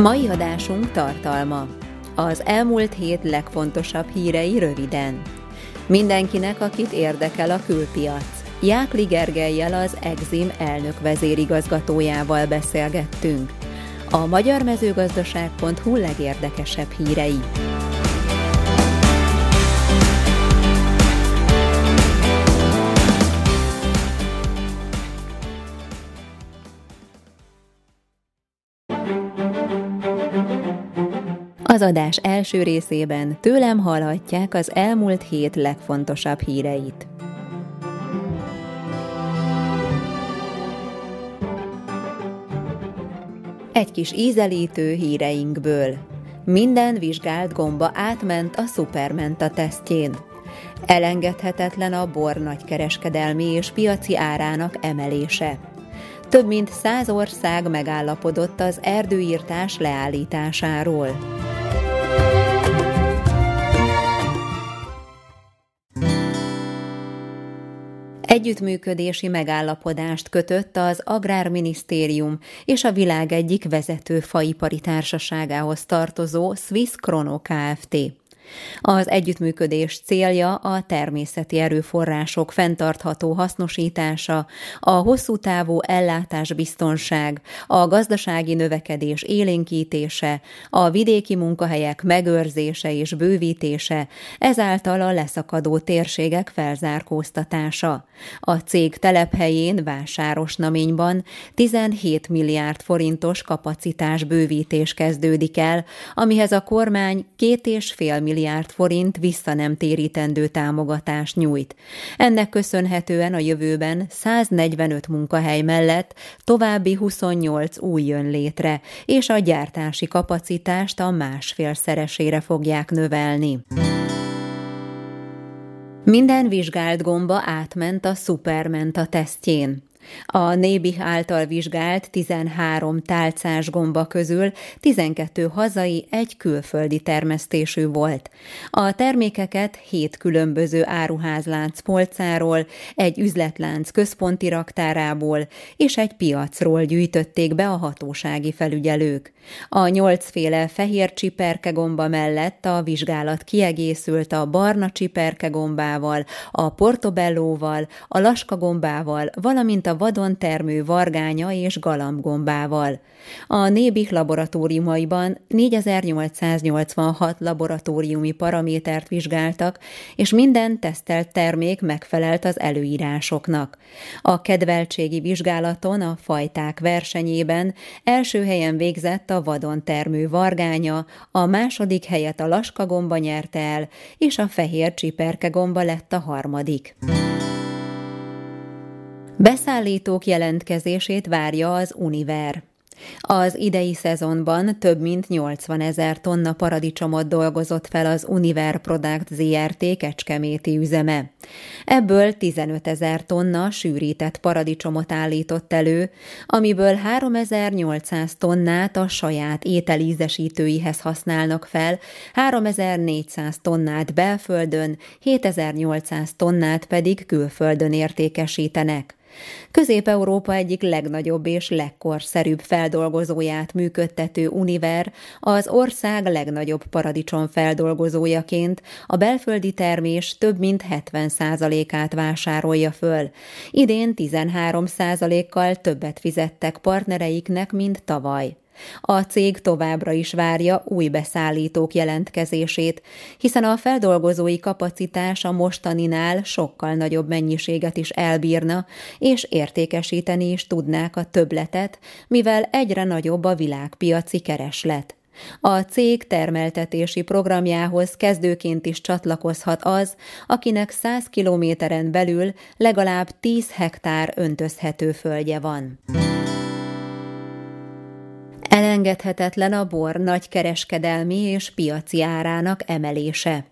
Mai adásunk tartalma. Az elmúlt hét legfontosabb hírei röviden. Mindenkinek, akit érdekel a külpiac. Jákli Gergelyel az Exim elnök vezérigazgatójával beszélgettünk. A magyar mezőgazdaság.hu legérdekesebb hírei. Az adás első részében tőlem hallhatják az elmúlt hét legfontosabb híreit. Egy kis ízelítő híreinkből. Minden vizsgált gomba átment a Supermenta tesztjén. Elengedhetetlen a bor nagykereskedelmi és piaci árának emelése. Több mint száz ország megállapodott az erdőírtás leállításáról. Együttműködési megállapodást kötött az Agrárminisztérium és a világ egyik vezető faipari társaságához tartozó Swiss Chrono Kft. Az együttműködés célja a természeti erőforrások fenntartható hasznosítása, a hosszú távú ellátásbiztonság, a gazdasági növekedés élénkítése, a vidéki munkahelyek megőrzése és bővítése, ezáltal a leszakadó térségek felzárkóztatása. A cég telephelyén Vásárosnaményban 17 milliárd forintos kapacitás bővítés kezdődik el, amihez a kormány két és fél milliárd milliárd forint vissza nem térítendő támogatást nyújt. Ennek köszönhetően a jövőben 145 munkahely mellett további 28 új jön létre, és a gyártási kapacitást a másfél szeresére fogják növelni. Minden vizsgált gomba átment a Supermenta tesztjén. A Nébih által vizsgált 13 tálcás gomba közül 12 hazai, egy külföldi termesztésű volt. A termékeket hét különböző áruházlánc polcáról, egy üzletlánc központi raktárából és egy piacról gyűjtötték be a hatósági felügyelők. A nyolcféle fehér csiperkegomba mellett a vizsgálat kiegészült a barna csiperkegombával, a portobellóval, a laskagombával, valamint a vadon termő vargánya és galambgombával. A Nébih laboratóriumaiban 4886 laboratóriumi paramétert vizsgáltak, és minden tesztelt termék megfelelt az előírásoknak. A kedveltségi vizsgálaton a fajták versenyében első helyen végzett a vadon termő vargánya, a második helyet a laskagomba nyerte el, és a fehér csiperkegomba lett a harmadik. Beszállítók jelentkezését várja az Univer. Az idei szezonban több mint 80 ezer tonna paradicsomot dolgozott fel az Univer Product ZRT kecskeméti üzeme. Ebből 15 ezer tonna sűrített paradicsomot állított elő, amiből 3800 tonnát a saját ételízesítőihez használnak fel, 3400 tonnát belföldön, 7800 tonnát pedig külföldön értékesítenek. Közép-Európa egyik legnagyobb és legkorszerűbb feldolgozóját működtető Univer az ország legnagyobb paradicsom feldolgozójaként a belföldi termés több mint 70%-át vásárolja föl. Idén 13%-kal többet fizettek partnereiknek, mint tavaly. A cég továbbra is várja új beszállítók jelentkezését, hiszen a feldolgozói kapacitás a mostaninál sokkal nagyobb mennyiséget is elbírna, és értékesíteni is tudnák a többletet, mivel egyre nagyobb a világpiaci kereslet. A cég termeltetési programjához kezdőként is csatlakozhat az, akinek 100 kilométeren belül legalább 10 hektár öntözhető földje van. Elengedhetetlen a bor nagy kereskedelmi és piaci árának emelése.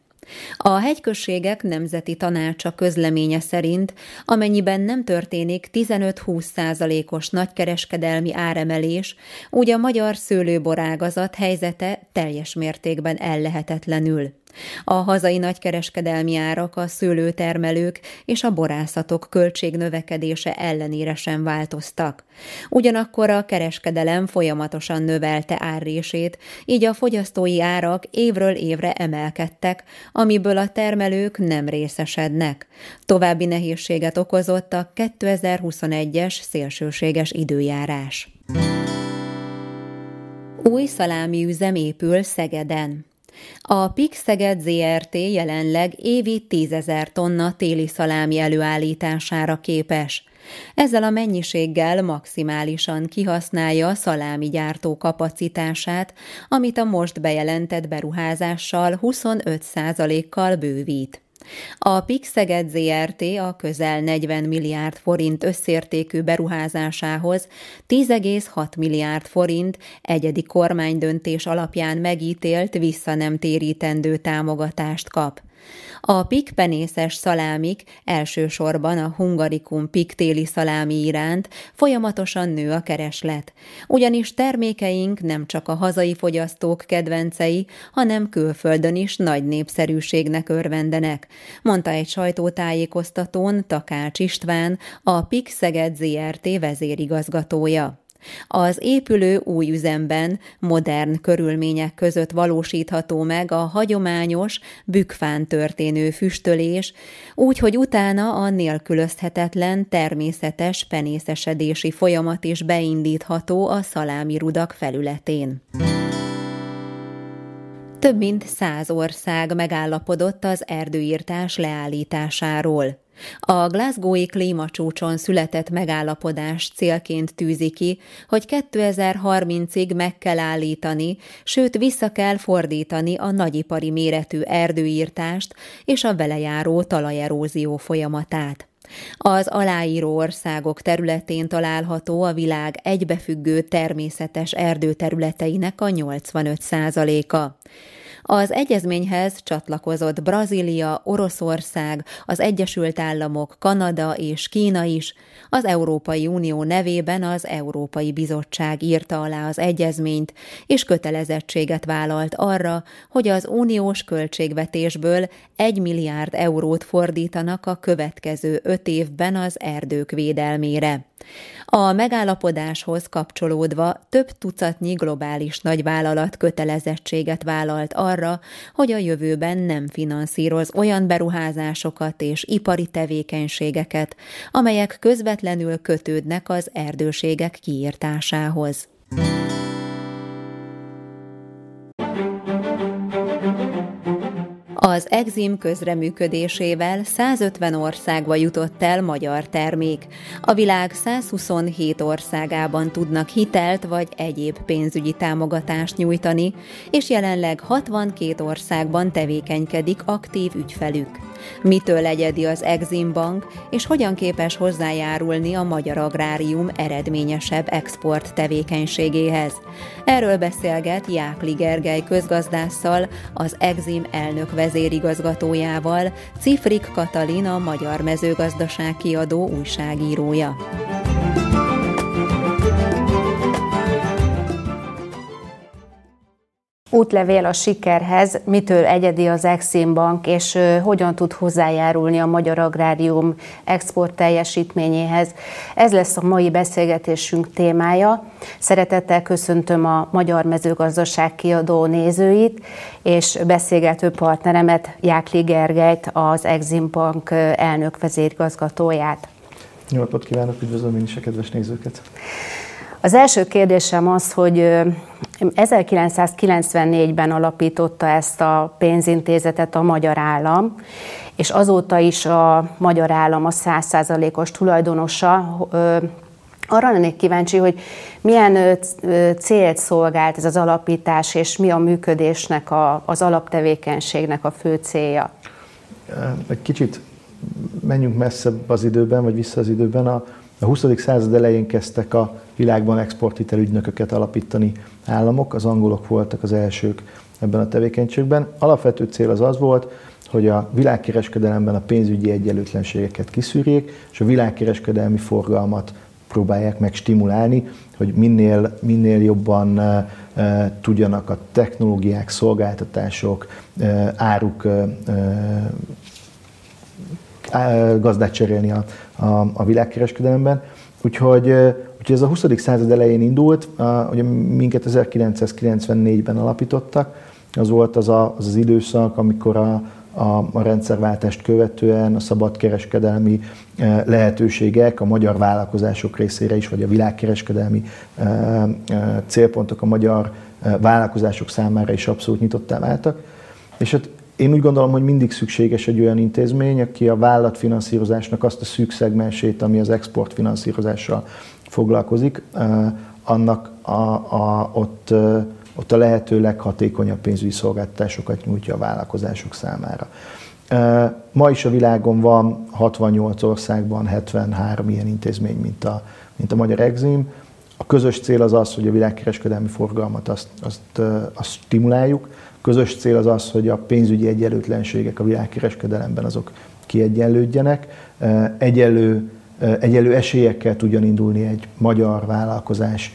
A hegyközségek nemzeti tanácsa közleménye szerint, amennyiben nem történik 15-20 százalékos nagykereskedelmi áremelés, úgy a magyar szőlőborágazat helyzete teljes mértékben ellehetetlenül. A hazai nagykereskedelmi árak a szőlőtermelők és a borászatok költségnövekedése ellenére sem változtak. Ugyanakkor a kereskedelem folyamatosan növelte árrését, így a fogyasztói árak évről évre emelkedtek, amiből a termelők nem részesednek. További nehézséget okozott a 2021-es szélsőséges időjárás. Új szalámi üzem épül Szegeden. A PIK Szeged ZRT jelenleg évi tízezer tonna téli szalámi előállítására képes. Ezzel a mennyiséggel maximálisan kihasználja a szalámi gyártó kapacitását, amit a most bejelentett beruházással 25%-kal bővít. A Pixeged ZRT a közel 40 milliárd forint összértékű beruházásához 10,6 milliárd forint egyedi kormánydöntés alapján megítélt vissza nem térítendő támogatást kap. A pikpenészes szalámik elsősorban a hungarikum piktéli szalámi iránt folyamatosan nő a kereslet, ugyanis termékeink nem csak a hazai fogyasztók kedvencei, hanem külföldön is nagy népszerűségnek örvendenek, mondta egy sajtótájékoztatón Takács István, a PIK Szeged ZRT vezérigazgatója. Az épülő új üzemben modern körülmények között valósítható meg a hagyományos, bükfán történő füstölés, úgy, hogy utána a nélkülözhetetlen természetes penészesedési folyamat is beindítható a szalámi rudak felületén. Több mint száz ország megállapodott az erdőírtás leállításáról. A Glasgowi klímacsúcson született megállapodás célként tűzi ki, hogy 2030-ig meg kell állítani, sőt vissza kell fordítani a nagyipari méretű erdőírtást és a vele járó talajerózió folyamatát. Az aláíró országok területén található a világ egybefüggő természetes erdőterületeinek a 85 százaléka. Az egyezményhez csatlakozott Brazília, Oroszország, az Egyesült Államok, Kanada és Kína is. Az Európai Unió nevében az Európai Bizottság írta alá az egyezményt, és kötelezettséget vállalt arra, hogy az uniós költségvetésből egy milliárd eurót fordítanak a következő öt évben az erdők védelmére. A megállapodáshoz kapcsolódva több tucatnyi globális nagyvállalat kötelezettséget vállalt arra, hogy a jövőben nem finanszíroz olyan beruházásokat és ipari tevékenységeket, amelyek közvetlenül kötődnek az erdőségek kiírtásához. Az Exim közreműködésével 150 országba jutott el magyar termék. A világ 127 országában tudnak hitelt vagy egyéb pénzügyi támogatást nyújtani, és jelenleg 62 országban tevékenykedik aktív ügyfelük. Mitől egyedi az Exim Bank, és hogyan képes hozzájárulni a magyar agrárium eredményesebb export tevékenységéhez? Erről beszélget Jákli Gergely közgazdásszal, az Exim elnök vezérigazgatójával, Cifrik Katalin a Magyar Mezőgazdaság kiadó újságírója. Útlevél a sikerhez, mitől egyedi az Exim Bank, és hogyan tud hozzájárulni a magyar agrárium export teljesítményéhez. Ez lesz a mai beszélgetésünk témája. Szeretettel köszöntöm a Magyar Mezőgazdaság kiadó nézőit, és beszélgető partneremet, Jákli Gergelyt, az Exim Bank elnök vezérigazgatóját. Jó napot kívánok, üdvözlöm én is a kedves nézőket! Az első kérdésem az, hogy 1994-ben alapította ezt a pénzintézetet a magyar állam, és azóta is a magyar állam a 100%-os tulajdonosa Arra lennék kíváncsi, hogy milyen célt szolgált ez az alapítás, és mi a működésnek, a, az alaptevékenységnek a fő célja? Egy kicsit menjünk messzebb az időben, vagy vissza az időben. A, a 20. század elején kezdtek a világban exporthitelügynököket alapítani államok, az angolok voltak az elsők ebben a tevékenységben. Alapvető cél az az volt, hogy a világkereskedelemben a pénzügyi egyenlőtlenségeket kiszűrjék, és a világkereskedelmi forgalmat próbálják meg stimulálni, hogy minél, minél jobban e, e, tudjanak a technológiák, szolgáltatások, e, áruk gazdát cserélni a, a, a világkereskedelemben. Úgyhogy, úgyhogy ez a 20. század elején indult, ugye minket 1994-ben alapítottak, az volt az, a, az az időszak, amikor a, a, a rendszerváltást követően a szabadkereskedelmi lehetőségek a magyar vállalkozások részére is, vagy a világkereskedelmi célpontok a magyar vállalkozások számára is abszolút nyitottá váltak. És hát én úgy gondolom, hogy mindig szükséges egy olyan intézmény, aki a vállalatfinanszírozásnak azt a szűk szegmensét, ami az exportfinanszírozással foglalkozik, annak a, a, ott, ott a lehető leghatékonyabb pénzügyi szolgáltatásokat nyújtja a vállalkozások számára. Ma is a világon van 68 országban 73 ilyen intézmény, mint a, mint a Magyar Exim. A közös cél az az, hogy a világkereskedelmi forgalmat azt, azt, azt stimuláljuk, közös cél az az, hogy a pénzügyi egyenlőtlenségek a világkereskedelemben azok kiegyenlődjenek, egyenlő, egyenlő esélyekkel tudjon indulni egy magyar vállalkozás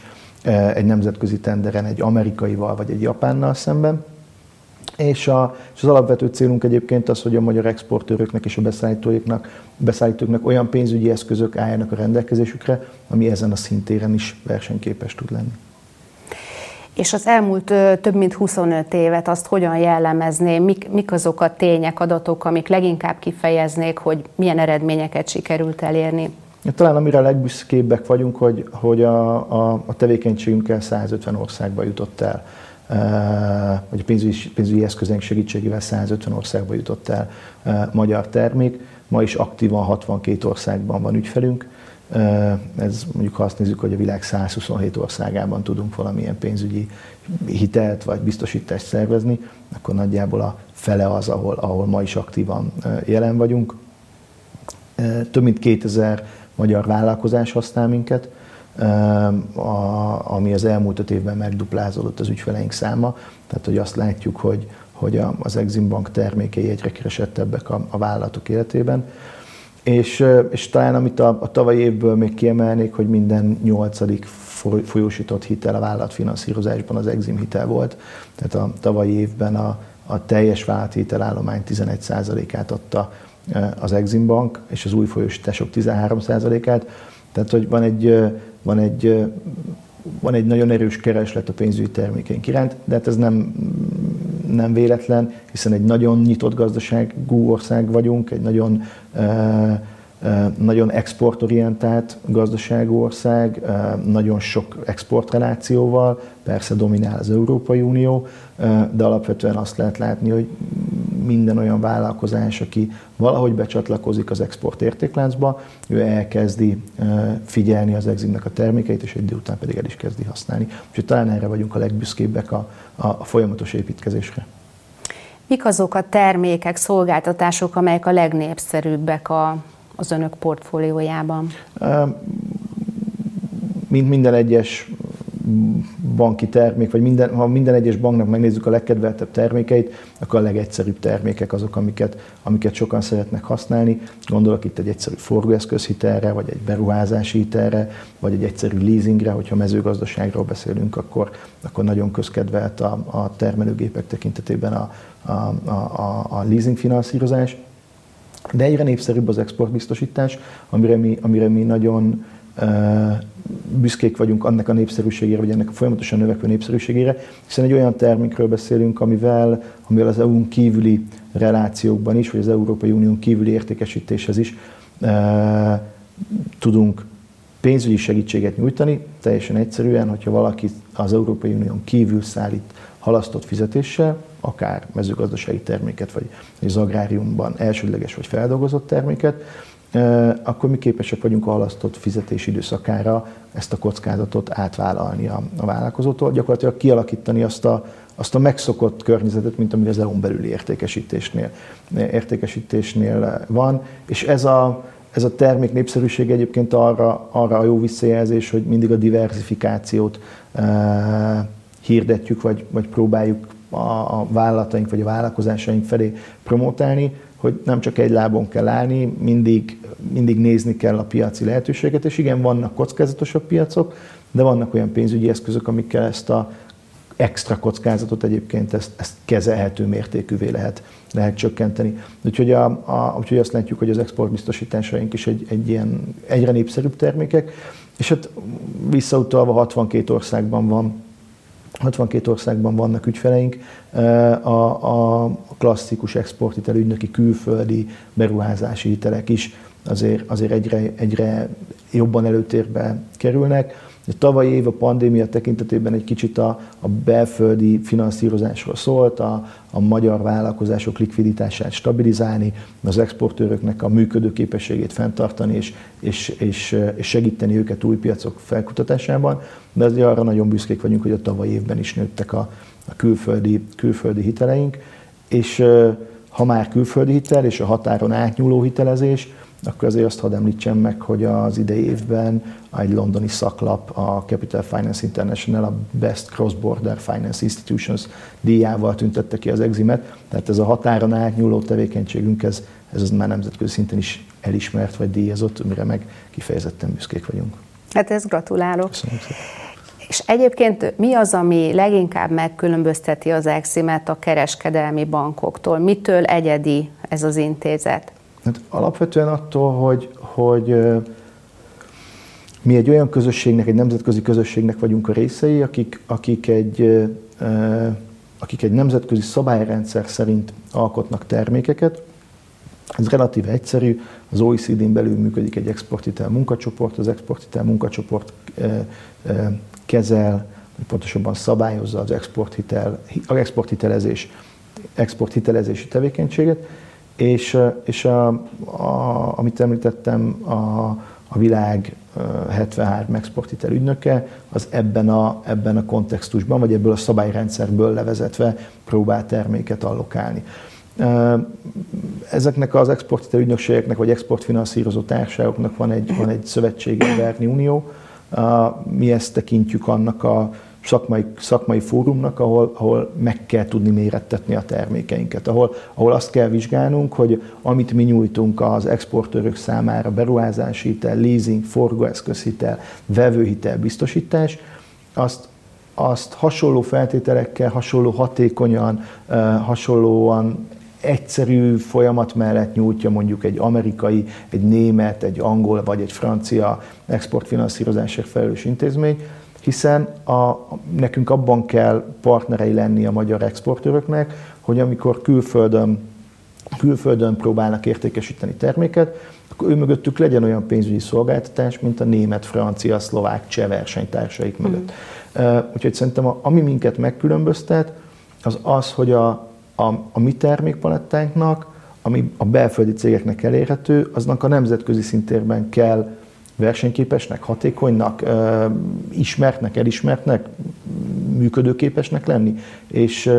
egy nemzetközi tenderen egy amerikaival vagy egy japánnal szemben. És, a, és az alapvető célunk egyébként az, hogy a magyar exportőröknek és a beszállítóknak, beszállítóknak olyan pénzügyi eszközök álljanak a rendelkezésükre, ami ezen a szintéren is versenyképes tud lenni. És az elmúlt több mint 25 évet azt hogyan jellemezném, mik, mik azok a tények, adatok, amik leginkább kifejeznék, hogy milyen eredményeket sikerült elérni? Talán amire a legbüszkébbek vagyunk, hogy, hogy a, a, a tevékenységünkkel 150 országba jutott el, vagy a pénzügyi, pénzügyi eszközeink segítségével 150 országba jutott el magyar termék. Ma is aktívan 62 országban van ügyfelünk, ez mondjuk ha azt nézzük, hogy a világ 127 országában tudunk valamilyen pénzügyi hitelt vagy biztosítást szervezni, akkor nagyjából a fele az, ahol, ahol ma is aktívan jelen vagyunk. Több mint 2000 magyar vállalkozás használ minket, ami az elmúlt öt évben megduplázódott az ügyfeleink száma. Tehát, hogy azt látjuk, hogy, hogy az Exim Bank termékei egyre keresettebbek a, a vállalatok életében. És, és talán amit a, a tavalyi évből még kiemelnék, hogy minden nyolcadik folyósított hitel a vállalatfinanszírozásban az Exim hitel volt. Tehát a tavalyi évben a, a teljes vállalathitelállomány 11%-át adta az Exim Bank, és az új folyósítások 13%-át. Tehát, hogy van egy, van egy, van egy nagyon erős kereslet a pénzügyi termékeink iránt, de hát ez nem, nem véletlen, hiszen egy nagyon nyitott gazdaságú ország vagyunk, egy nagyon nagyon exportorientált gazdaságú ország, nagyon sok exportrelációval, persze dominál az Európai Unió, de alapvetően azt lehet látni, hogy minden olyan vállalkozás, aki valahogy becsatlakozik az export értékláncba, ő elkezdi figyelni az Eximnek a termékeit, és egy idő után pedig el is kezdi használni. Úgyhogy talán erre vagyunk a legbüszkébbek a, a, a folyamatos építkezésre. Mik azok a termékek, szolgáltatások, amelyek a legnépszerűbbek a, az önök portfóliójában? Mint minden egyes banki termék, vagy minden, ha minden egyes banknak megnézzük a legkedveltebb termékeit, akkor a legegyszerűbb termékek azok, amiket, amiket sokan szeretnek használni. Gondolok itt egy egyszerű forgóeszközhitelre, vagy egy beruházási hitelre, vagy egy egyszerű leasingre, hogyha mezőgazdaságról beszélünk, akkor, akkor nagyon közkedvelt a, a termelőgépek tekintetében a, a, a, a leasing finanszírozás. De egyre népszerűbb az exportbiztosítás, amire mi, amire mi nagyon büszkék vagyunk annak a népszerűségére, vagy ennek a folyamatosan növekvő népszerűségére, hiszen egy olyan termékről beszélünk, amivel, amivel az EU-n kívüli relációkban is, vagy az Európai Unión kívüli értékesítéshez is tudunk pénzügyi segítséget nyújtani, teljesen egyszerűen, hogyha valaki az Európai Unión kívül szállít halasztott fizetéssel, akár mezőgazdasági terméket, vagy az agráriumban elsődleges vagy feldolgozott terméket, akkor mi képesek vagyunk a halasztott fizetési időszakára ezt a kockázatot átvállalni a, a vállalkozótól, gyakorlatilag kialakítani azt a, azt a megszokott környezetet, mint ami az EU-n belüli értékesítésnél, értékesítésnél van, és ez a, ez a termék népszerűség egyébként arra, arra a jó visszajelzés, hogy mindig a diversifikációt e, hirdetjük, vagy, vagy próbáljuk a, a vállalataink vagy a vállalkozásaink felé promotálni, hogy nem csak egy lábon kell állni, mindig, mindig nézni kell a piaci lehetőséget, és igen, vannak kockázatosabb piacok, de vannak olyan pénzügyi eszközök, amikkel ezt a extra kockázatot egyébként ezt, ezt kezelhető mértékűvé lehet, lehet csökkenteni. Úgyhogy, a, a, úgyhogy azt látjuk, hogy az exportbiztosításaink is egy, egy ilyen egyre népszerűbb termékek, és hát visszautalva 62 országban van 62 országban vannak ügyfeleink, a, a klasszikus exporthitel ügynöki külföldi beruházási hitelek is azért, azért egyre, egyre jobban előtérbe kerülnek. A tavalyi év a pandémia tekintetében egy kicsit a, a belföldi finanszírozásról szólt, a, a magyar vállalkozások likviditását stabilizálni, az exportőröknek a működő képességét fenntartani és, és, és, és segíteni őket új piacok felkutatásában, de azért arra nagyon büszkék vagyunk, hogy a tavalyi évben is nőttek a, a külföldi, külföldi hiteleink, és ha már külföldi hitel és a határon átnyúló hitelezés, akkor azért azt hadd említsem meg, hogy az idei évben egy londoni szaklap, a Capital Finance International, a Best Cross-Border Finance Institutions díjával tüntette ki az Eximet, tehát ez a határon átnyúló tevékenységünk, ez, ez az már nemzetközi szinten is elismert vagy díjazott, mire meg kifejezetten büszkék vagyunk. Hát ezt gratulálok. Köszönöm szépen. És egyébként mi az, ami leginkább megkülönbözteti az Eximet a kereskedelmi bankoktól? Mitől egyedi ez az intézet? Hát alapvetően attól, hogy, hogy mi egy olyan közösségnek, egy nemzetközi közösségnek vagyunk a részei, akik, akik, egy, akik egy nemzetközi szabályrendszer szerint alkotnak termékeket. Ez relatív egyszerű, az OECD-n belül működik egy exporthitel munkacsoport, az exporthitel munkacsoport kezel, pontosabban szabályozza az exporthitel, az exporthitelezés, exporthitelezési tevékenységet, és, és a, a, amit említettem, a, a világ 73 exporthitel ügynöke, az ebben a, ebben a kontextusban, vagy ebből a szabályrendszerből levezetve próbál terméket allokálni. Ezeknek az exporthitel ügynökségeknek, vagy exportfinanszírozó társaságoknak van egy, van egy szövetsége, Verni Unió. Mi ezt tekintjük annak a szakmai, szakmai fórumnak, ahol, ahol meg kell tudni mérettetni a termékeinket, ahol, ahol azt kell vizsgálnunk, hogy amit mi nyújtunk az exportőrök számára, beruházási hitel, leasing, forgóeszközhitel, vevőhitel, biztosítás, azt, azt hasonló feltételekkel, hasonló hatékonyan, hasonlóan egyszerű folyamat mellett nyújtja mondjuk egy amerikai, egy német, egy angol vagy egy francia exportfinanszírozásért felelős intézmény, hiszen a, nekünk abban kell partnerei lenni a magyar exportőröknek, hogy amikor külföldön, külföldön próbálnak értékesíteni terméket, akkor ő mögöttük legyen olyan pénzügyi szolgáltatás, mint a német, francia, szlovák, cseh versenytársaik mögött. Mm. Úgyhogy szerintem a, ami minket megkülönböztet, az az, hogy a, a, a mi termékpalettánknak, ami a belföldi cégeknek elérhető, aznak a nemzetközi szintérben kell versenyképesnek, hatékonynak, ismertnek, elismertnek, működőképesnek lenni. És,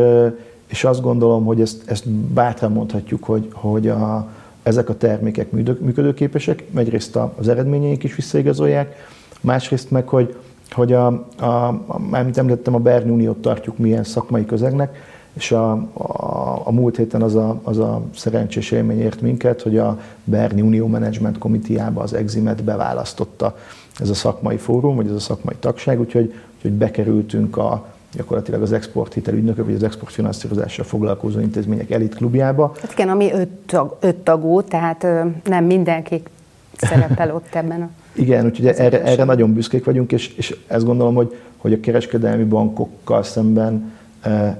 és azt gondolom, hogy ezt, ezt bátran mondhatjuk, hogy, hogy a, ezek a termékek működőképesek, egyrészt az eredményeink is visszaigazolják, másrészt meg, hogy, hogy a, a, a, említettem, a Berni Uniót tartjuk milyen szakmai közegnek, és a, a, a múlt héten az a, az a szerencsés élmény ért minket, hogy a Berni Unió Management Komitiába az Eximet beválasztotta ez a szakmai fórum, vagy ez a szakmai tagság, úgyhogy, úgyhogy bekerültünk a, gyakorlatilag az exporthitel ügynökök, vagy az exportfinanszírozással foglalkozó intézmények elit klubjába. Hát igen, ami öt, tag, öt tagú, tehát nem mindenki szerepel ott ebben a... Igen, úgyhogy erre, erre nagyon büszkék vagyunk, és, és ezt gondolom, hogy, hogy a kereskedelmi bankokkal szemben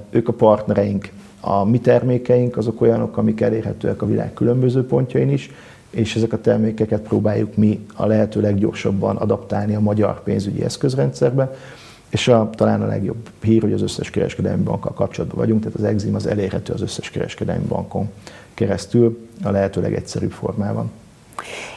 ők a partnereink. A mi termékeink azok olyanok, amik elérhetőek a világ különböző pontjain is, és ezek a termékeket próbáljuk mi a lehető leggyorsabban adaptálni a magyar pénzügyi eszközrendszerbe, és a, talán a legjobb hír, hogy az összes kereskedelmi bankkal kapcsolatban vagyunk, tehát az Exim az elérhető az összes kereskedelmi bankon keresztül a lehető legegyszerűbb formában.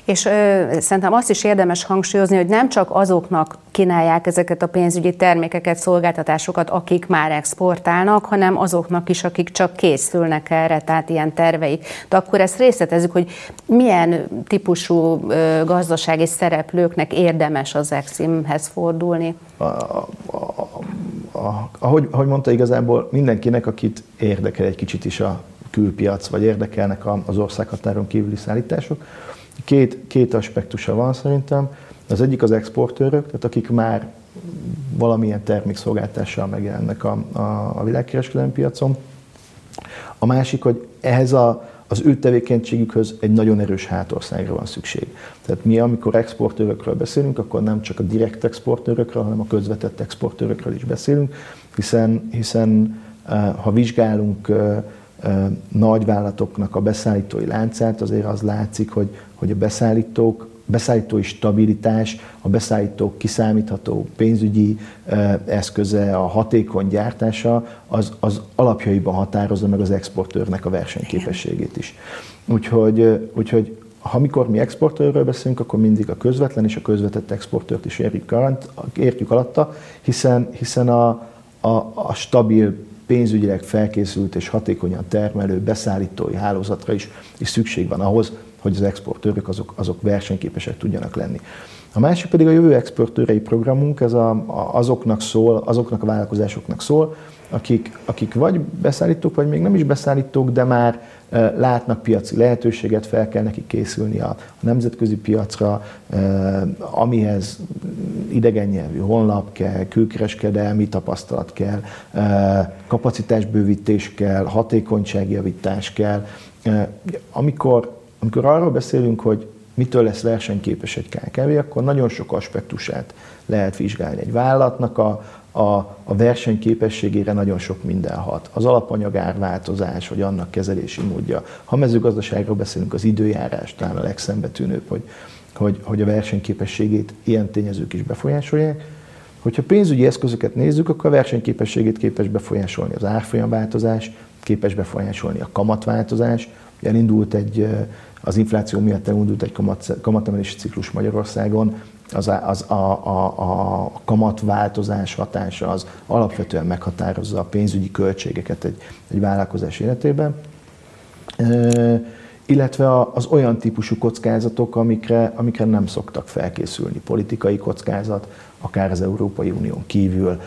És ö, szerintem azt is érdemes hangsúlyozni, hogy nem csak azoknak kínálják ezeket a pénzügyi termékeket, szolgáltatásokat, akik már exportálnak, hanem azoknak is, akik csak készülnek erre, tehát ilyen terveik. De akkor ezt részletezzük, hogy milyen típusú ö, gazdasági szereplőknek érdemes az Eximhez fordulni. A, a, a, ahogy, ahogy mondta, igazából mindenkinek, akit érdekel egy kicsit is a külpiac, vagy érdekelnek az országhatáron kívüli szállítások. Két, két aspektusa van szerintem. Az egyik az exportőrök, tehát akik már valamilyen termékszolgáltással megjelennek a, a, a világkereskedelmi piacon. A másik, hogy ehhez a, az ő tevékenységükhöz egy nagyon erős hátországra van szükség. Tehát mi, amikor exportőrökről beszélünk, akkor nem csak a direkt exportőrökről, hanem a közvetett exportőrökről is beszélünk, hiszen, hiszen eh, ha vizsgálunk eh, nagyvállalatoknak a beszállítói láncát, azért az látszik, hogy, hogy a beszállítók beszállítói stabilitás, a beszállítók kiszámítható pénzügyi eszköze, a hatékony gyártása, az, az alapjaiban határozza meg az exportőrnek a versenyképességét is. Úgyhogy, úgyhogy ha mikor mi exportőrről beszélünk, akkor mindig a közvetlen és a közvetett exportőrt is érjük, értjük alatta, hiszen, hiszen a, a, a stabil pénzügyileg felkészült és hatékonyan termelő beszállítói hálózatra is, is szükség van ahhoz, hogy az exportőrök azok, azok versenyképesek tudjanak lenni. A másik pedig a jövő exportőrei programunk, ez a, a, azoknak szól, azoknak a vállalkozásoknak szól, akik, akik vagy beszállítók, vagy még nem is beszállítók, de már látnak piaci lehetőséget, fel kell nekik készülni a, a nemzetközi piacra, amihez idegen nyelvű honlap kell, külkereskedelmi tapasztalat kell, kapacitásbővítés kell, hatékonyságjavítás kell. Amikor amikor arról beszélünk, hogy mitől lesz versenyképes egy KKV, akkor nagyon sok aspektusát lehet vizsgálni. Egy vállalatnak a, a, a versenyképességére nagyon sok minden hat. Az alapanyagár változás, vagy annak kezelési módja. Ha mezőgazdaságról beszélünk, az időjárás talán a legszembetűnőbb, hogy, hogy, hogy a versenyképességét ilyen tényezők is befolyásolják. Hogyha pénzügyi eszközöket nézzük, akkor a versenyképességét képes befolyásolni az árfolyamváltozás, képes befolyásolni a kamatváltozás. Elindult egy az infláció miatt elindult egy kamat, kamatemelési ciklus Magyarországon, az, az a, a, a kamatváltozás hatása az alapvetően meghatározza a pénzügyi költségeket egy, egy vállalkozás életében. E, illetve az olyan típusú kockázatok, amikre, amikre nem szoktak felkészülni. Politikai kockázat, akár az Európai Unión kívül,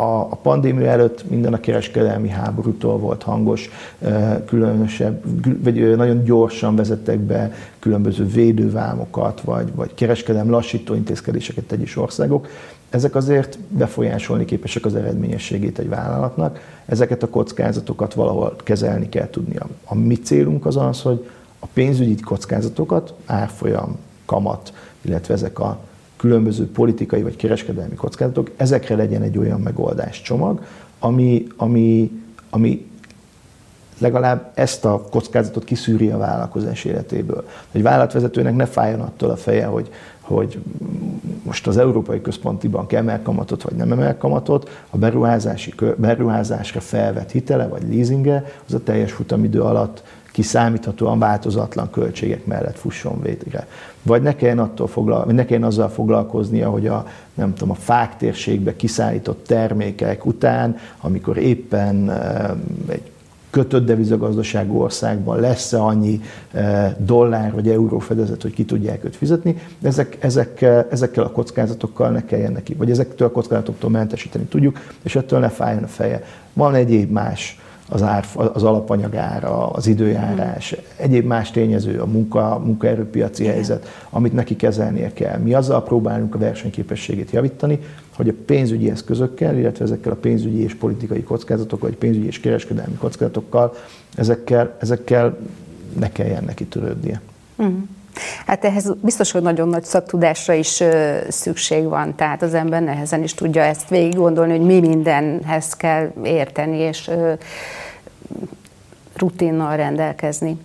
a pandémia előtt minden a kereskedelmi háborútól volt hangos, különösebb, vagy nagyon gyorsan vezettek be különböző védővámokat, vagy, vagy kereskedelmi lassító intézkedéseket egyes országok. Ezek azért befolyásolni képesek az eredményességét egy vállalatnak. Ezeket a kockázatokat valahol kezelni kell tudnia. A mi célunk az az, hogy a pénzügyi kockázatokat, árfolyam, kamat, illetve ezek a különböző politikai vagy kereskedelmi kockázatok, ezekre legyen egy olyan megoldás csomag, ami, ami, ami legalább ezt a kockázatot kiszűri a vállalkozás életéből. Egy vállalatvezetőnek ne fájjon attól a feje, hogy, hogy most az Európai Központi Bank emel kamatot vagy nem emel kamatot, a beruházási, beruházásra felvett hitele vagy leasinge, az a teljes futamidő alatt kiszámíthatóan változatlan költségek mellett fusson végre. Vagy ne kelljen, attól foglal, ne kelljen azzal foglalkoznia, hogy a, nem tudom, a fák térségbe kiszállított termékek után, amikor éppen egy kötött devizagazdaságú országban lesz-e annyi dollár vagy euró fedezet, hogy ki tudják őt fizetni, ezek, ezek, ezekkel a kockázatokkal ne kelljen neki, vagy ezektől a kockázatoktól mentesíteni tudjuk, és ettől ne fájjon a feje. Van egyéb más az, ár, az alapanyagára, az időjárás, egyéb más tényező, a munka, munkaerőpiaci Igen. helyzet, amit neki kezelnie kell. Mi azzal próbálunk a versenyképességét javítani, hogy a pénzügyi eszközökkel, illetve ezekkel a pénzügyi és politikai kockázatokkal, vagy pénzügyi és kereskedelmi kockázatokkal, ezekkel, ezekkel ne kelljen neki törődnie. Uh-huh. Hát ehhez biztos, hogy nagyon nagy szaktudásra is szükség van, tehát az ember nehezen is tudja ezt végig gondolni, hogy mi mindenhez kell érteni, és rutinnal rendelkezni.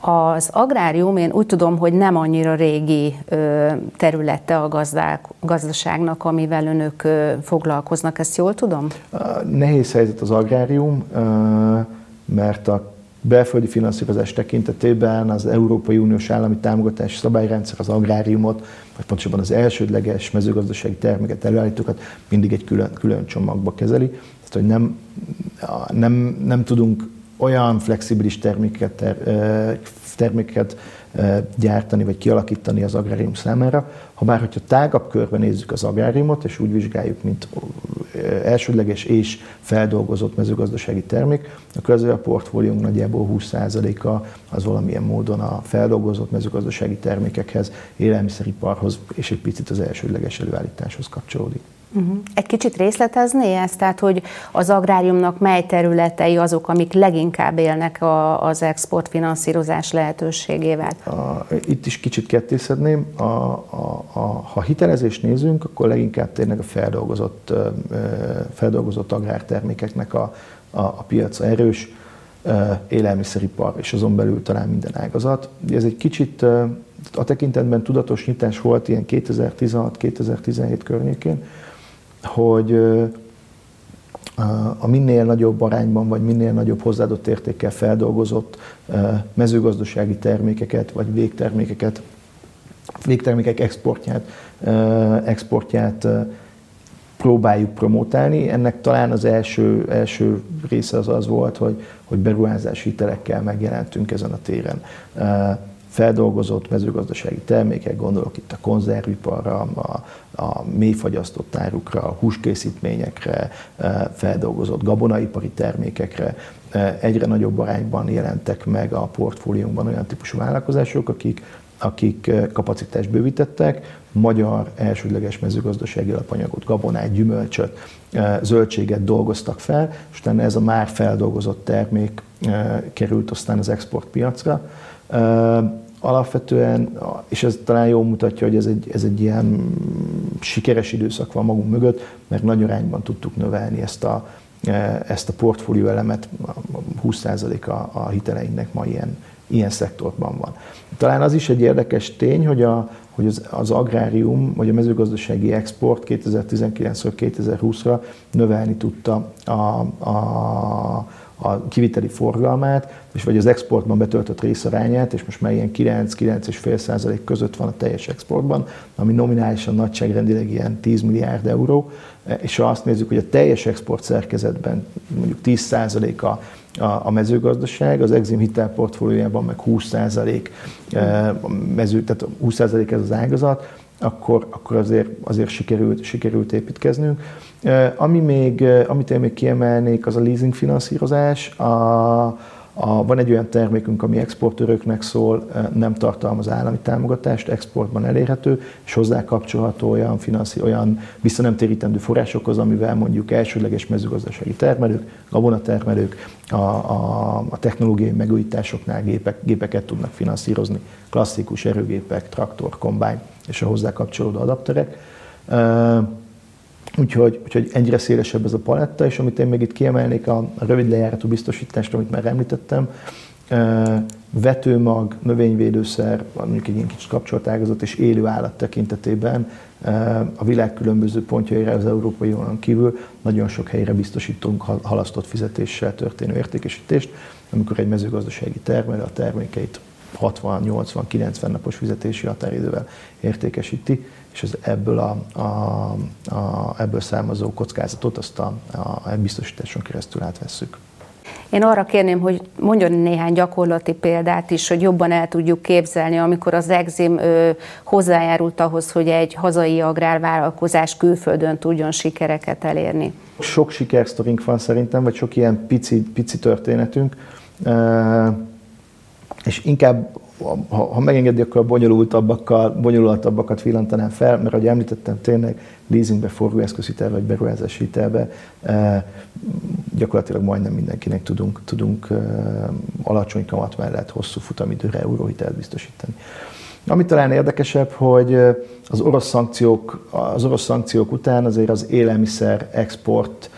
Az agrárium, én úgy tudom, hogy nem annyira régi területe a gazdák, gazdaságnak, amivel önök foglalkoznak, ezt jól tudom? Nehéz helyzet az agrárium, mert a belföldi finanszírozás tekintetében az Európai Uniós állami támogatás szabályrendszer az agráriumot, vagy pontosabban az elsődleges mezőgazdasági terméket előállítókat mindig egy külön, külön csomagba kezeli. Tehát, hogy nem, nem, nem tudunk olyan flexibilis terméket, ter, terméket gyártani vagy kialakítani az agrárium számára. Ha bár, hogyha tágabb körben nézzük az agráriumot, és úgy vizsgáljuk, mint elsődleges és feldolgozott mezőgazdasági termék, akkor azért a portfóliónk nagyjából 20%-a az valamilyen módon a feldolgozott mezőgazdasági termékekhez, élelmiszeriparhoz és egy picit az elsődleges előállításhoz kapcsolódik. Uh-huh. Egy kicsit részletezné ezt? Tehát, hogy az agráriumnak mely területei azok, amik leginkább élnek a, az exportfinanszírozás lehetőségével? A, itt is kicsit kettészedném. A, a, a, ha hitelezést nézünk, akkor leginkább tényleg a feldolgozott, feldolgozott agrártermékeknek a, a, a piaca erős, élelmiszeripar, és azon belül talán minden ágazat. Ez egy kicsit a tekintetben tudatos nyitás volt ilyen 2016-2017 környékén, hogy a minél nagyobb arányban, vagy minél nagyobb hozzáadott értékkel feldolgozott mezőgazdasági termékeket, vagy végtermékeket, végtermékek exportját, exportját próbáljuk promotálni. Ennek talán az első, első része az az volt, hogy, hogy beruházási hitelekkel megjelentünk ezen a téren feldolgozott mezőgazdasági termékek, gondolok itt a konzerviparra, a, a mélyfagyasztott árukra, a húskészítményekre, e, feldolgozott gabonaipari termékekre, e, egyre nagyobb arányban jelentek meg a portfóliónkban olyan típusú vállalkozások, akik, akik e, kapacitást bővítettek, magyar elsődleges mezőgazdasági alapanyagot, gabonát, gyümölcsöt, zöldséget dolgoztak fel, és utána ez a már feldolgozott termék került aztán az exportpiacra alapvetően, és ez talán jól mutatja, hogy ez egy, ez egy ilyen sikeres időszak van magunk mögött, mert nagy arányban tudtuk növelni ezt a, ezt a portfólió elemet, 20% a, a hiteleinknek ma ilyen, ilyen szektorban van. Talán az is egy érdekes tény, hogy, a, hogy az, az agrárium, vagy a mezőgazdasági export 2019-ről 2020-ra növelni tudta a, a, a kiviteli forgalmát, és vagy az exportban betöltött részarányát, és most már ilyen 9-9,5 százalék között van a teljes exportban, ami nominálisan nagyságrendileg ilyen 10 milliárd euró, és ha azt nézzük, hogy a teljes export szerkezetben mondjuk 10 százalék a, a, mezőgazdaság, az Exim hitel portfóliójában meg 20 százalék eh, mező, tehát 20 százalék ez az ágazat, akkor, akkor azért, azért sikerült, sikerült építkeznünk. Ami még, amit én még kiemelnék, az a leasing finanszírozás. A, a, van egy olyan termékünk, ami exportőröknek szól, nem tartalmaz állami támogatást, exportban elérhető, és hozzá kapcsolható olyan, finanszi, olyan visszanemtérítendő forrásokhoz, amivel mondjuk elsődleges mezőgazdasági termelők, gabonatermelők a, a, a technológiai megújításoknál gépek, gépeket tudnak finanszírozni, klasszikus erőgépek, traktor, kombány és a hozzá kapcsolódó adapterek. Úgyhogy, úgyhogy egyre szélesebb ez a paletta, és amit én még itt kiemelnék, a, rövid lejáratú biztosítást, amit már említettem, vetőmag, növényvédőszer, mondjuk egy ilyen kicsit kapcsolt ágazat, és élő állat tekintetében a világ különböző pontjaira az Európai Unión kívül nagyon sok helyre biztosítunk halasztott fizetéssel történő értékesítést, amikor egy mezőgazdasági termelő a termékeit 60-80-90 napos fizetési határidővel értékesíti, és az ebből, a, a, a, ebből származó kockázatot azt a, a biztosításon keresztül átvesszük. Én arra kérném, hogy mondjon néhány gyakorlati példát is, hogy jobban el tudjuk képzelni, amikor az Exim ö, hozzájárult ahhoz, hogy egy hazai agrárvállalkozás külföldön tudjon sikereket elérni. Sok sikersztorink van szerintem, vagy sok ilyen pici, pici történetünk, és inkább ha, ha megengedi, akkor a bonyolultabbakkal, bonyolultabbakat villantanám fel, mert ahogy említettem, tényleg leasingbe, forgóeszközhitelbe vagy beruházási hitelbe eh, gyakorlatilag majdnem mindenkinek tudunk, tudunk eh, alacsony kamat mellett hosszú futamidőre euróhitelt biztosítani. Ami talán érdekesebb, hogy eh, az orosz szankciók, az orosz szankciók után azért az élelmiszer export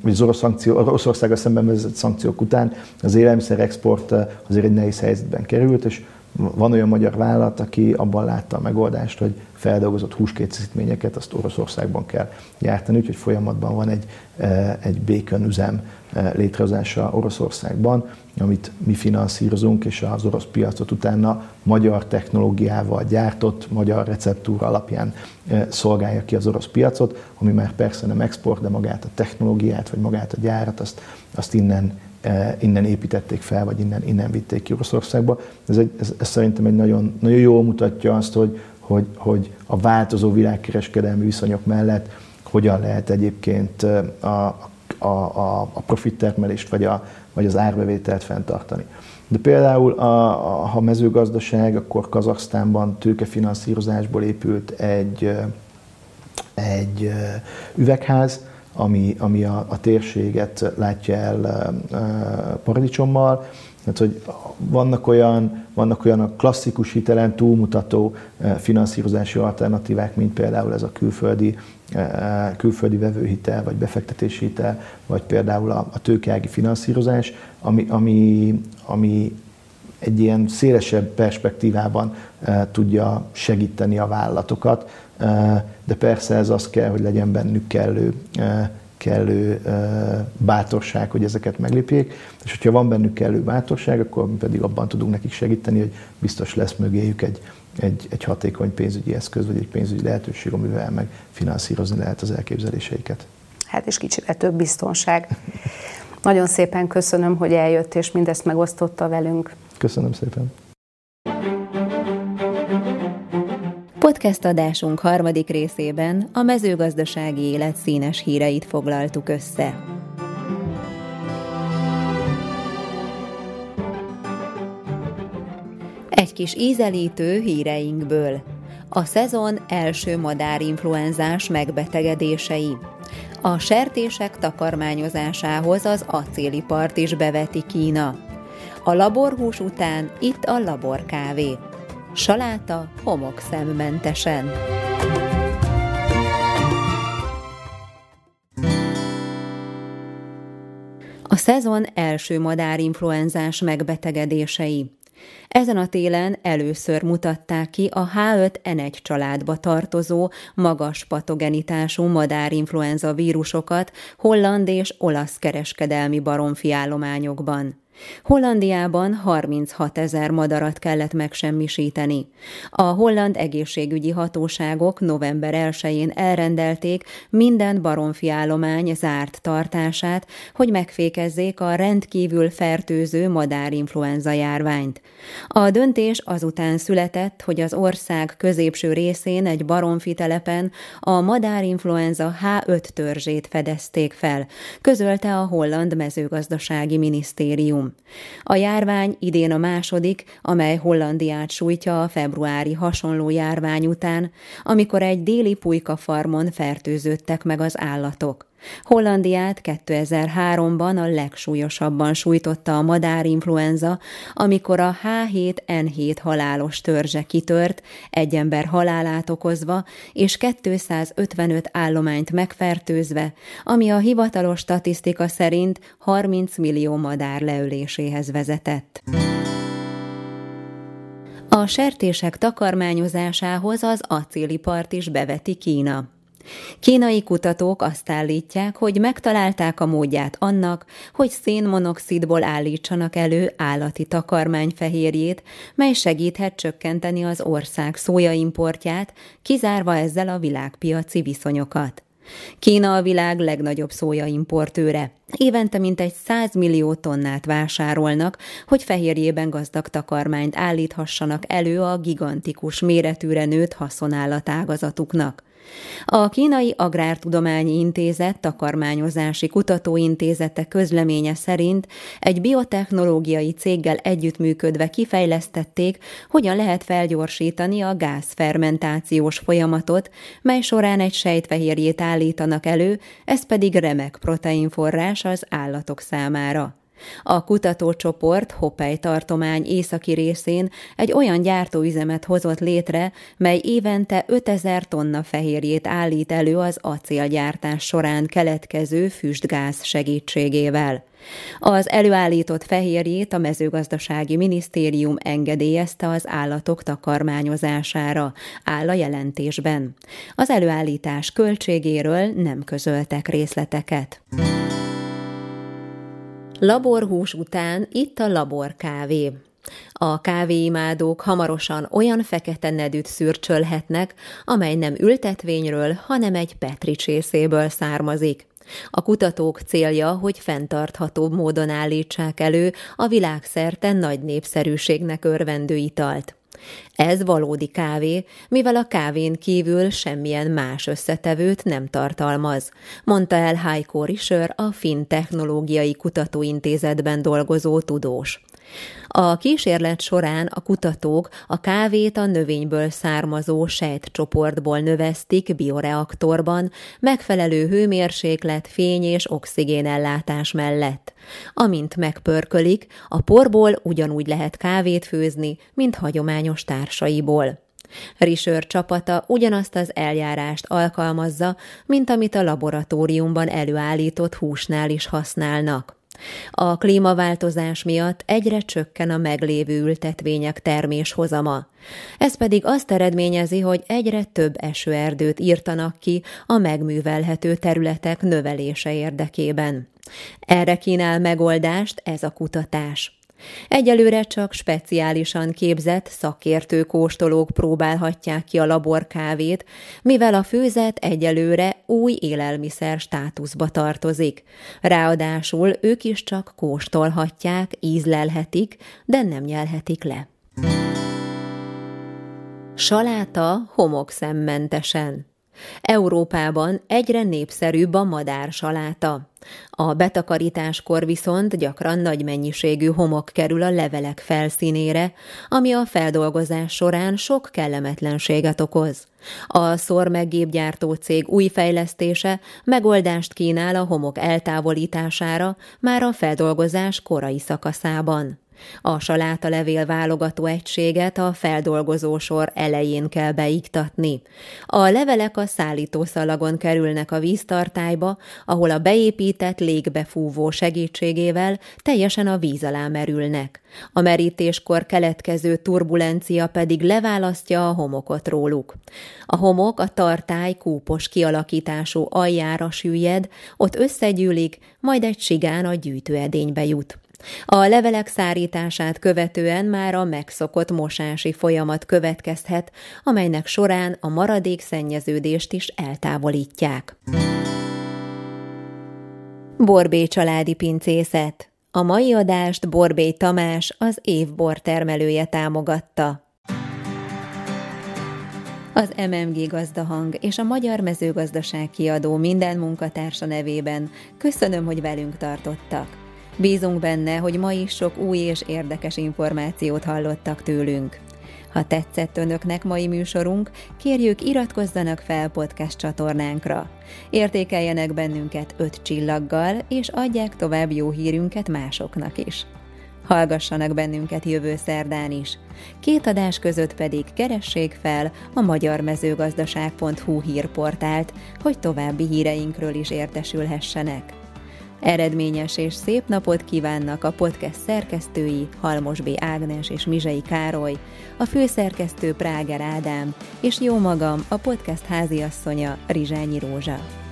vagy az orosz szankció, Oroszországgal szemben vezetett szankciók után az élelmiszer export azért egy nehéz helyzetben került, és van olyan magyar vállalat, aki abban látta a megoldást, hogy feldolgozott húskészítményeket azt Oroszországban kell gyártani, úgyhogy folyamatban van egy, egy bacon üzem létrehozása Oroszországban, amit mi finanszírozunk, és az orosz piacot utána magyar technológiával gyártott, magyar receptúra alapján szolgálja ki az orosz piacot, ami már persze nem export, de magát a technológiát, vagy magát a gyárat, azt, azt innen, innen építették fel, vagy innen, innen vitték ki Oroszországba. Ez, egy, ez, ez szerintem egy nagyon, nagyon jól mutatja azt, hogy, hogy, hogy a változó világkereskedelmi viszonyok mellett hogyan lehet egyébként a, a, a, a profittermelést vagy, a, vagy az árbevételt fenntartani. De például, a, a, ha mezőgazdaság, akkor Kazaksztánban tőkefinanszírozásból épült egy, egy üvegház, ami, ami a, a térséget látja el paradicsommal, tehát, hogy vannak olyan, vannak olyan a klasszikus hitelen túlmutató finanszírozási alternatívák, mint például ez a külföldi külföldi vevőhitel, vagy befektetési hitel, vagy például a, a tőkeági finanszírozás, ami, ami, ami egy ilyen szélesebb perspektívában tudja segíteni a vállalatokat, de persze ez az kell, hogy legyen bennük kellő, kellő bátorság, hogy ezeket meglépjék, és hogyha van bennük kellő bátorság, akkor mi pedig abban tudunk nekik segíteni, hogy biztos lesz mögéjük egy, egy, egy hatékony pénzügyi eszköz, vagy egy pénzügyi lehetőség, amivel meg finanszírozni lehet az elképzeléseiket. Hát és kicsit több biztonság. Nagyon szépen köszönöm, hogy eljött és mindezt megosztotta velünk. Köszönöm szépen. Podcast adásunk harmadik részében a mezőgazdasági élet színes híreit foglaltuk össze. Egy kis ízelítő híreinkből. A szezon első madárinfluenzás megbetegedései. A sertések takarmányozásához az acélipart is beveti Kína. A laborhús után itt a laborkávé. Saláta homokszemmentesen. A szezon első madárinfluenzás megbetegedései. Ezen a télen először mutatták ki a H5N1 családba tartozó, magas patogenitású madárinfluenza vírusokat holland és olasz kereskedelmi baromfi állományokban. Hollandiában 36 ezer madarat kellett megsemmisíteni. A holland egészségügyi hatóságok november 1-én elrendelték minden baromfi állomány zárt tartását, hogy megfékezzék a rendkívül fertőző madárinfluenza járványt. A döntés azután született, hogy az ország középső részén egy baromfi telepen a madárinfluenza H5 törzsét fedezték fel, közölte a holland mezőgazdasági minisztérium. A járvány idén a második, amely Hollandiát sújtja a februári hasonló járvány után, amikor egy déli pulykafarmon fertőződtek meg az állatok. Hollandiát 2003-ban a legsúlyosabban sújtotta a madárinfluenza, amikor a H7N7 halálos törzse kitört, egy ember halálát okozva, és 255 állományt megfertőzve, ami a hivatalos statisztika szerint 30 millió madár leöléséhez vezetett. A sertések takarmányozásához az acélipart is beveti Kína. Kínai kutatók azt állítják, hogy megtalálták a módját annak, hogy szénmonoxidból állítsanak elő állati takarmányfehérjét, mely segíthet csökkenteni az ország szójaimportját, kizárva ezzel a világpiaci viszonyokat. Kína a világ legnagyobb szójaimportőre. Évente mintegy 100 millió tonnát vásárolnak, hogy fehérjében gazdag takarmányt állíthassanak elő a gigantikus méretűre nőtt haszonállatágazatuknak. A Kínai Agrártudományi Intézet takarmányozási kutatóintézete közleménye szerint egy biotechnológiai céggel együttműködve kifejlesztették, hogyan lehet felgyorsítani a gázfermentációs folyamatot, mely során egy sejtfehérjét állítanak elő, ez pedig remek proteinforrás az állatok számára. A kutatócsoport Hoppely tartomány északi részén egy olyan gyártóüzemet hozott létre, mely évente 5000 tonna fehérjét állít elő az acélgyártás során keletkező füstgáz segítségével. Az előállított fehérjét a mezőgazdasági minisztérium engedélyezte az állatok takarmányozására, áll a jelentésben. Az előállítás költségéről nem közöltek részleteket. Laborhús után itt a laborkávé. A kávéimádók hamarosan olyan fekete nedűt szürcsölhetnek, amely nem ültetvényről, hanem egy petri csészéből származik. A kutatók célja, hogy fenntarthatóbb módon állítsák elő a világszerte nagy népszerűségnek örvendő italt. Ez valódi kávé, mivel a kávén kívül semmilyen más összetevőt nem tartalmaz, mondta el Heiko Rischer, a Finn Technológiai Kutatóintézetben dolgozó tudós. A kísérlet során a kutatók a kávét a növényből származó sejtcsoportból növesztik bioreaktorban, megfelelő hőmérséklet, fény és oxigén ellátás mellett. Amint megpörkölik, a porból ugyanúgy lehet kávét főzni, mint hagyományos társaiból. Risör csapata ugyanazt az eljárást alkalmazza, mint amit a laboratóriumban előállított húsnál is használnak. A klímaváltozás miatt egyre csökken a meglévő ültetvények terméshozama. Ez pedig azt eredményezi, hogy egyre több esőerdőt írtanak ki a megművelhető területek növelése érdekében. Erre kínál megoldást ez a kutatás. Egyelőre csak speciálisan képzett szakértő kóstolók próbálhatják ki a laborkávét, mivel a főzet egyelőre új élelmiszer státuszba tartozik. Ráadásul ők is csak kóstolhatják, ízlelhetik, de nem nyelhetik le. Saláta homokszemmentesen. Európában egyre népszerűbb a madársaláta. A betakarításkor viszont gyakran nagy mennyiségű homok kerül a levelek felszínére, ami a feldolgozás során sok kellemetlenséget okoz. A szormeggépgyártó cég új fejlesztése megoldást kínál a homok eltávolítására már a feldolgozás korai szakaszában. A salátalevél válogató egységet a feldolgozósor elején kell beiktatni. A levelek a szállítószalagon kerülnek a víztartályba, ahol a beépített légbefúvó segítségével teljesen a víz alá merülnek. A merítéskor keletkező turbulencia pedig leválasztja a homokot róluk. A homok a tartály kúpos kialakítású aljára süllyed, ott összegyűlik, majd egy sigán a gyűjtőedénybe jut. A levelek szárítását követően már a megszokott mosási folyamat következhet, amelynek során a maradék szennyeződést is eltávolítják. Borbé családi pincészet A mai adást Borbé Tamás, az évbor termelője támogatta. Az MMG Gazdahang és a Magyar Mezőgazdaság kiadó minden munkatársa nevében köszönöm, hogy velünk tartottak. Bízunk benne, hogy ma is sok új és érdekes információt hallottak tőlünk. Ha tetszett önöknek mai műsorunk, kérjük iratkozzanak fel podcast csatornánkra. Értékeljenek bennünket öt csillaggal, és adják tovább jó hírünket másoknak is. Hallgassanak bennünket jövő szerdán is. Két adás között pedig keressék fel a magyarmezőgazdaság.hu hírportált, hogy további híreinkről is értesülhessenek. Eredményes és szép napot kívánnak a podcast szerkesztői Halmos B. Ágnes és Mizsai Károly, a főszerkesztő Práger Ádám, és jó magam, a podcast háziasszonya Rizsányi Rózsa.